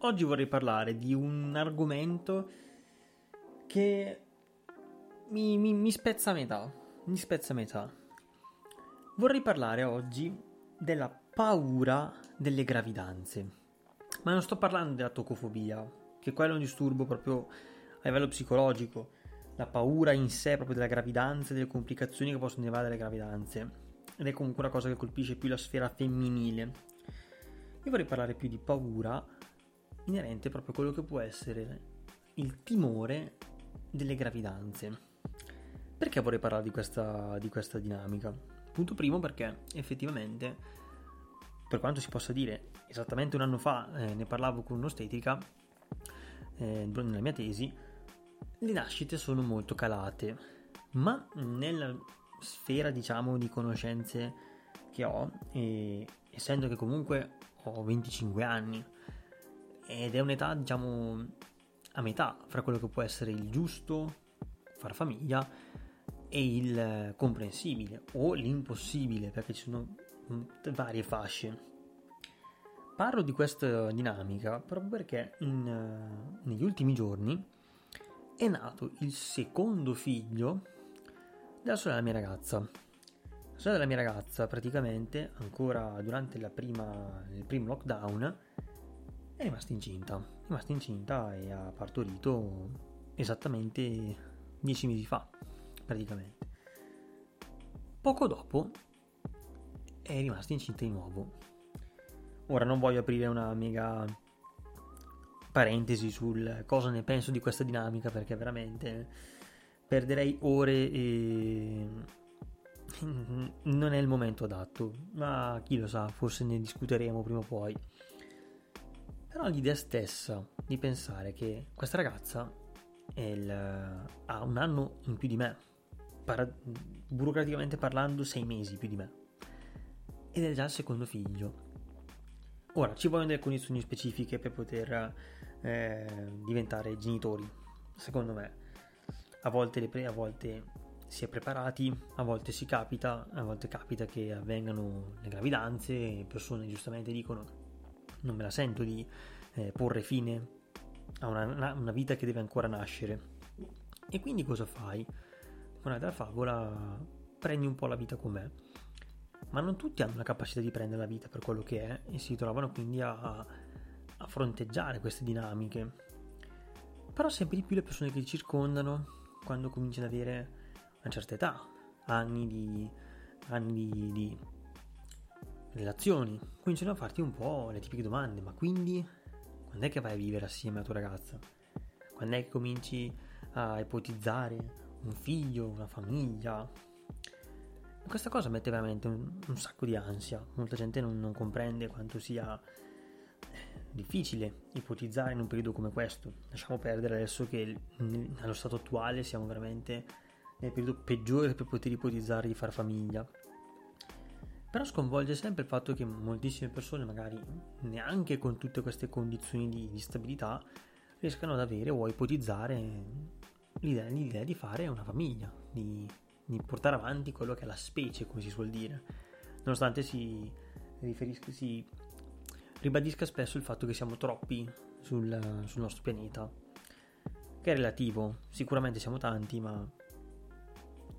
Oggi vorrei parlare di un argomento che mi, mi, mi spezza a metà. Mi spezza a metà. Vorrei parlare oggi della paura delle gravidanze. Ma non sto parlando della tocofobia, che quello è un disturbo proprio a livello psicologico. La paura in sé proprio della gravidanza e delle complicazioni che possono derivare dalle gravidanze. Ed è comunque una cosa che colpisce più la sfera femminile. Io vorrei parlare più di paura inerente proprio a quello che può essere il timore delle gravidanze. Perché vorrei parlare di questa, di questa dinamica? Punto primo perché effettivamente, per quanto si possa dire, esattamente un anno fa eh, ne parlavo con un'ostetrica eh, nella mia tesi, le nascite sono molto calate, ma nella sfera diciamo di conoscenze che ho, e, essendo che comunque ho 25 anni, ed è un'età, diciamo, a metà fra quello che può essere il giusto, far famiglia, e il comprensibile o l'impossibile, perché ci sono mm, varie fasce. Parlo di questa dinamica proprio perché in, uh, negli ultimi giorni è nato il secondo figlio della sorella mia ragazza. La sorella della mia ragazza praticamente ancora durante prima, il primo lockdown è rimasta incinta. È rimasta incinta e ha partorito esattamente dieci mesi fa, praticamente. Poco dopo è rimasta incinta di nuovo. Ora non voglio aprire una mega parentesi sul cosa ne penso di questa dinamica perché veramente perderei ore e non è il momento adatto, ma chi lo sa, forse ne discuteremo prima o poi. Però l'idea stessa di pensare che questa ragazza il, ha un anno in più di me, para, burocraticamente parlando sei mesi più di me, ed è già il secondo figlio. Ora, ci vogliono delle condizioni specifiche per poter eh, diventare genitori, secondo me. A volte, le, a volte si è preparati, a volte si capita, a volte capita che avvengano le gravidanze e persone giustamente dicono non me la sento di eh, porre fine a una, una, vita che deve ancora nascere. E quindi cosa fai? Con la favola prendi un po' la vita com'è. Ma non tutti hanno la capacità di prendere la vita per quello che è e si trovano quindi a, a fronteggiare queste dinamiche. Però sempre di più le persone che ti circondano, quando cominci ad avere una certa età, anni di, anni di, di relazioni, cominciano a farti un po' le tipiche domande, ma quindi quando è che vai a vivere assieme alla tua ragazza? Quando è che cominci a ipotizzare un figlio, una famiglia? E questa cosa mette veramente un, un, sacco di ansia. Molta gente non, non comprende quanto sia difficile ipotizzare in un periodo come questo. Lasciamo perdere adesso che nello stato attuale siamo veramente nel periodo peggiore per poter ipotizzare di far famiglia. Però sconvolge sempre il fatto che moltissime persone, magari neanche con tutte queste condizioni di, di stabilità, riescano ad avere o a ipotizzare l'idea, l'idea, di fare una famiglia, di, di, portare avanti quello che è la specie, come si suol dire, nonostante si si ribadisca spesso il fatto che siamo troppi sul, sul nostro pianeta, che è relativo, sicuramente siamo tanti, ma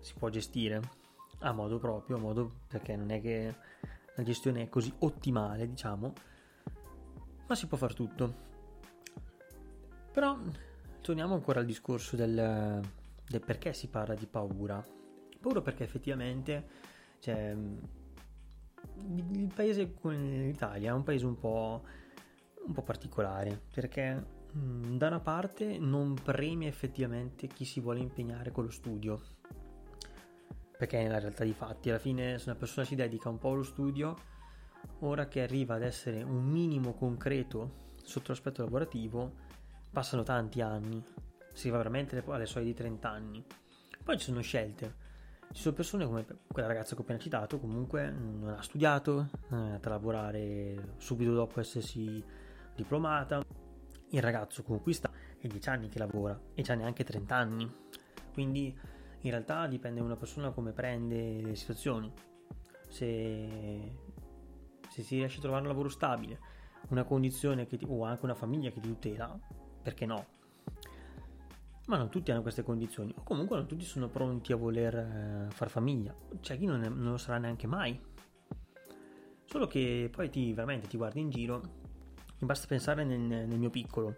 si può gestire a modo proprio, a modo perché non è che la gestione è così ottimale, diciamo, ma si può fare tutto. Però torniamo ancora al discorso del, del perché si parla di paura. Paura perché effettivamente cioè, il paese l'Italia è un paese un po', un po particolare perché da una parte non premia effettivamente chi si vuole impegnare con lo studio perché nella realtà di fatti. Alla fine se una persona si dedica un po' allo studio ora che arriva ad essere un minimo concreto sotto l'aspetto lavorativo passano tanti anni. Si va veramente alle soglie di 30 anni poi ci sono scelte. Ci sono persone come quella ragazza che ho appena citato comunque non ha studiato è andata a lavorare subito dopo essersi diplomata. Il ragazzo con cui sta è 10 anni che lavora e c'ha neanche 30 anni quindi in realtà dipende da una persona come prende le situazioni. Se, se si riesce a trovare un lavoro stabile, una condizione ti, o anche una famiglia che ti tutela, perché no? Ma non tutti hanno queste condizioni, o comunque non tutti sono pronti a voler eh, far famiglia. C'è chi non, è, non, lo sarà neanche mai. Solo che poi ti veramente ti guardi in giro, mi basta pensare nel, nel mio piccolo,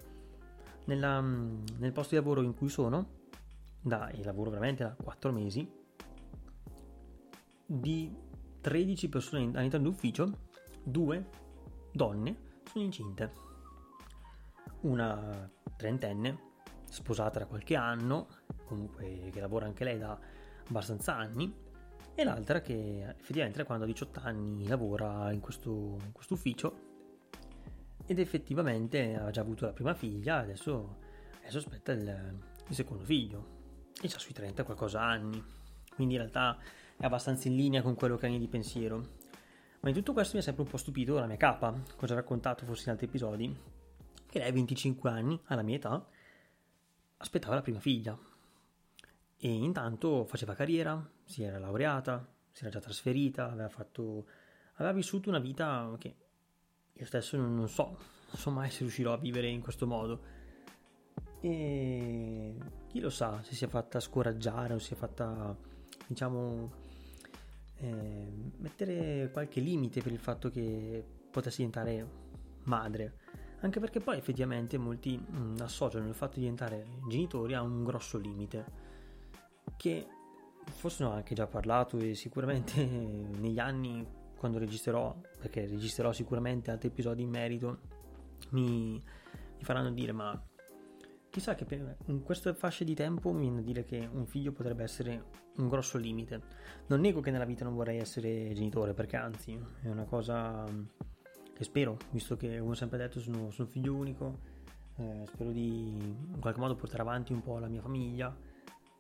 nella, nel posto di lavoro in cui sono, da, e lavoro veramente da 4 mesi, di 13 persone all'interno dell'ufficio, due donne sono incinte. Una trentenne, sposata da qualche anno, comunque che lavora anche lei da abbastanza anni, e l'altra che effettivamente quando ha 18 anni lavora in questo, in questo ufficio. Ed effettivamente ha già avuto la prima figlia, adesso, adesso aspetta il, il secondo figlio e già sui 30 qualcosa anni, quindi in realtà è abbastanza in linea con quello che anni di pensiero. Ma in tutto questo mi ha sempre un po' stupito la mia capa, cosa ho raccontato forse in altri episodi, che lei a 25 anni, alla mia età, aspettava la prima figlia. E intanto faceva carriera, si era laureata, si era già trasferita, aveva fatto... aveva vissuto una vita che io stesso non so, non so mai se riuscirò a vivere in questo modo e chi lo sa se si è fatta scoraggiare o si è fatta, diciamo, eh, mettere qualche limite per il fatto che potesse diventare madre. Anche perché poi effettivamente molti mh, mm, associano il fatto di diventare genitori a un grosso limite. Che forse ne ho anche già parlato e sicuramente negli anni quando registrerò, perché registrerò sicuramente altri episodi in merito, mi, mi faranno dire ma Chissà che in queste fasce di tempo mi viene a dire che un figlio potrebbe essere un grosso limite. Non nego che nella vita non vorrei essere genitore, perché anzi è una cosa che spero, visto che come ho sempre detto sono, sono figlio unico, eh, spero di in qualche modo portare avanti un po' la mia famiglia,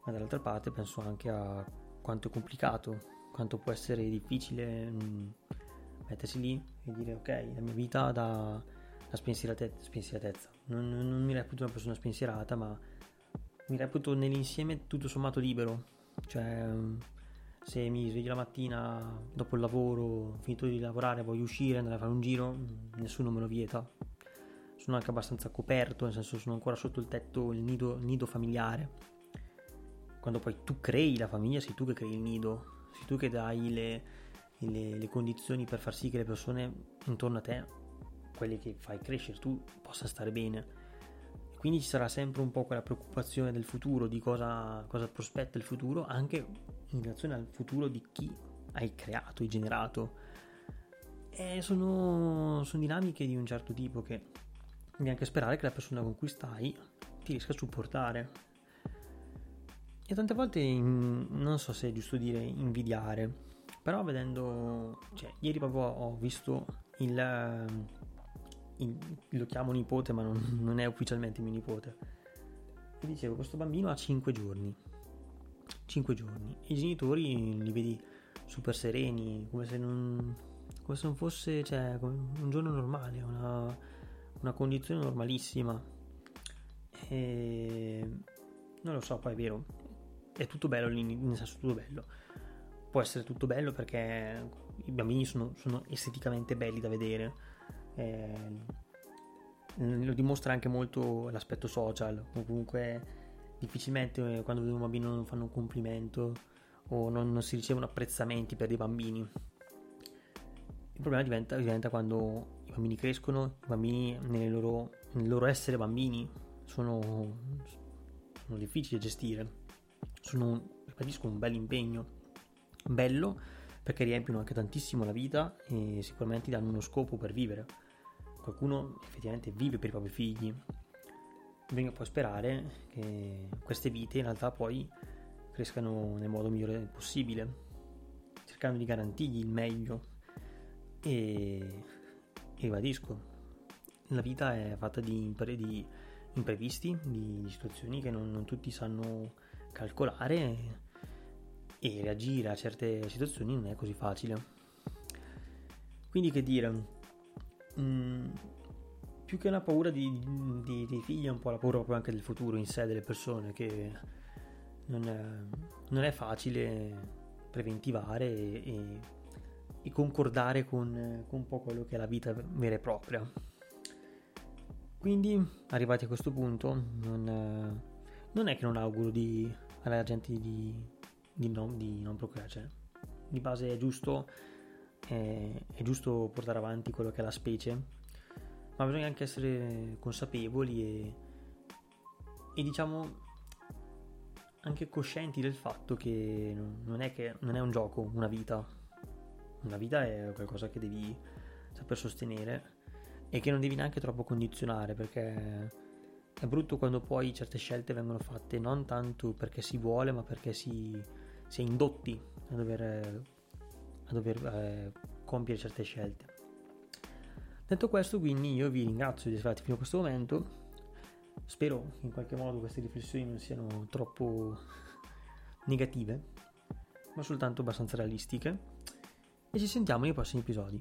ma dall'altra parte penso anche a quanto è complicato, quanto può essere difficile mh, mm, mettersi lì e dire ok, la mia vita da, da spensieratezza, spensieratezza non, non mi reputo una persona spensierata, ma mi reputo nell'insieme tutto sommato libero. Cioè, se mi sveglio la mattina dopo il lavoro, finito di lavorare, voglio uscire, andare a fare un giro, nessuno me lo vieta. Sono anche abbastanza coperto, nel senso sono ancora sotto il tetto, il nido, il nido familiare. Quando poi tu crei la famiglia, sei tu che crei il nido, sei tu che dai le, le, le condizioni per far sì che le persone intorno a te quelli che fai crescere tu possa stare bene. Quindi ci sarà sempre un po' quella preoccupazione del futuro, di cosa, cosa prospetta il futuro, anche in relazione al futuro di chi hai creato, hai generato. E sono, sono dinamiche di un certo tipo che devi anche sperare che la persona con cui stai ti riesca a supportare. E tante volte, in, non so se è giusto dire invidiare, però vedendo, cioè, ieri proprio ho visto il, lo chiamo nipote ma non, non è ufficialmente mio nipote e dicevo questo bambino ha 5 giorni 5 giorni i genitori li vedi super sereni, come se non, come se non fosse cioè, un giorno normale, una, una condizione normalissima. E non lo so, poi è vero, è tutto bello, nel senso tutto bello. Può essere tutto bello perché i bambini sono, sono esteticamente belli da vedere. Eh, lo dimostra anche molto l'aspetto social, comunque difficilmente eh, quando vedi un bambino non fanno un complimento o non, non si ricevono apprezzamenti per dei bambini. Il problema diventa, diventa, quando i bambini crescono, i bambini nel loro, nel loro essere bambini sono, sono difficili da gestire, sono, ripetisco, un bel impegno, bello perché riempiono anche tantissimo la vita e sicuramente danno uno scopo per vivere. Qualcuno effettivamente vive per i propri figli. Venga poi sperare che queste vite in realtà poi crescano nel modo migliore possibile, cercando di garantirgli il meglio. E, ribadisco, la vita è fatta di, impre, di imprevisti, di, situazioni che non, non, tutti sanno calcolare e reagire a certe situazioni non è così facile. Quindi che dire, mm, più che una paura di, di, dei figli è un po' la paura proprio anche del futuro in sé delle persone che non è, non è facile preventivare e, e, e concordare con, con, un po' quello che è la vita vera e propria. Quindi, arrivati a questo punto, non, non è che non auguro di, alla gente di, di, non, di non procreare. Cioè, di base è giusto, è, è giusto portare avanti quello che è la specie, ma bisogna anche essere consapevoli e, e diciamo anche coscienti del fatto che non è, che non è un gioco, una vita. Una vita è qualcosa che devi saper sostenere e che non devi neanche troppo condizionare perché è brutto quando poi certe scelte vengono fatte non tanto perché si vuole ma perché si, si è indotti a dover, a dover eh, compiere certe scelte. Detto questo quindi io vi ringrazio di essere stati fino a questo momento Spero che in qualche modo queste riflessioni non siano troppo negative, ma soltanto abbastanza realistiche. E ci sentiamo nei prossimi episodi.